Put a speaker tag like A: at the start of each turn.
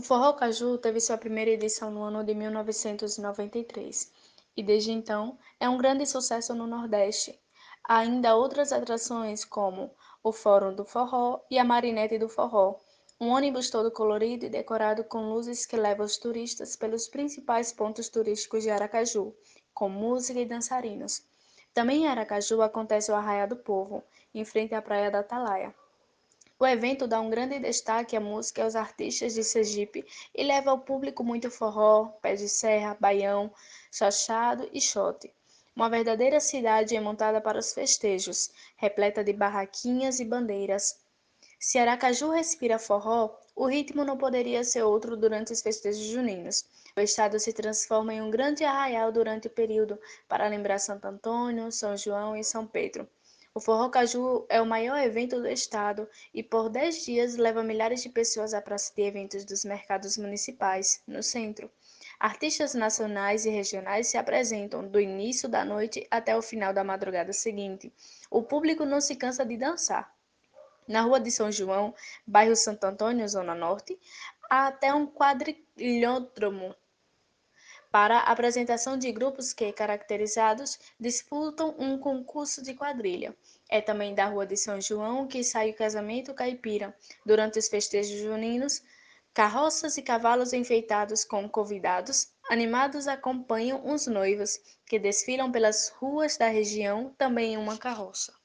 A: O Forró Caju teve sua primeira edição no ano de 1993 e desde então é um grande sucesso no Nordeste. Há ainda outras atrações como o Fórum do Forró e a Marinete do Forró, um ônibus todo colorido e decorado com luzes que leva os turistas pelos principais pontos turísticos de Aracaju, com música e dançarinos. Também em Aracaju acontece o Arraiá do Povo, em frente à Praia da Atalaia. O evento dá um grande destaque à música e aos artistas de Sergipe e leva ao público muito forró, pé de serra, baião, chachado e xote. Uma verdadeira cidade é montada para os festejos, repleta de barraquinhas e bandeiras. Se Aracaju respira forró, o ritmo não poderia ser outro durante os festejos juninos. O estado se transforma em um grande arraial durante o período para lembrar Santo Antônio, São João e São Pedro. O Forró Caju é o maior evento do estado e por 10 dias leva milhares de pessoas à praça de eventos dos mercados municipais, no centro. Artistas nacionais e regionais se apresentam do início da noite até o final da madrugada seguinte. O público não se cansa de dançar. Na Rua de São João, bairro Santo Antônio, Zona Norte, há até um quadrilhódromo para a apresentação de grupos que, caracterizados, disputam um concurso de quadrilha. É também da Rua de São João que sai o casamento caipira. Durante os festejos juninos, carroças e cavalos enfeitados com convidados animados acompanham os noivos, que desfilam pelas ruas da região também em uma carroça.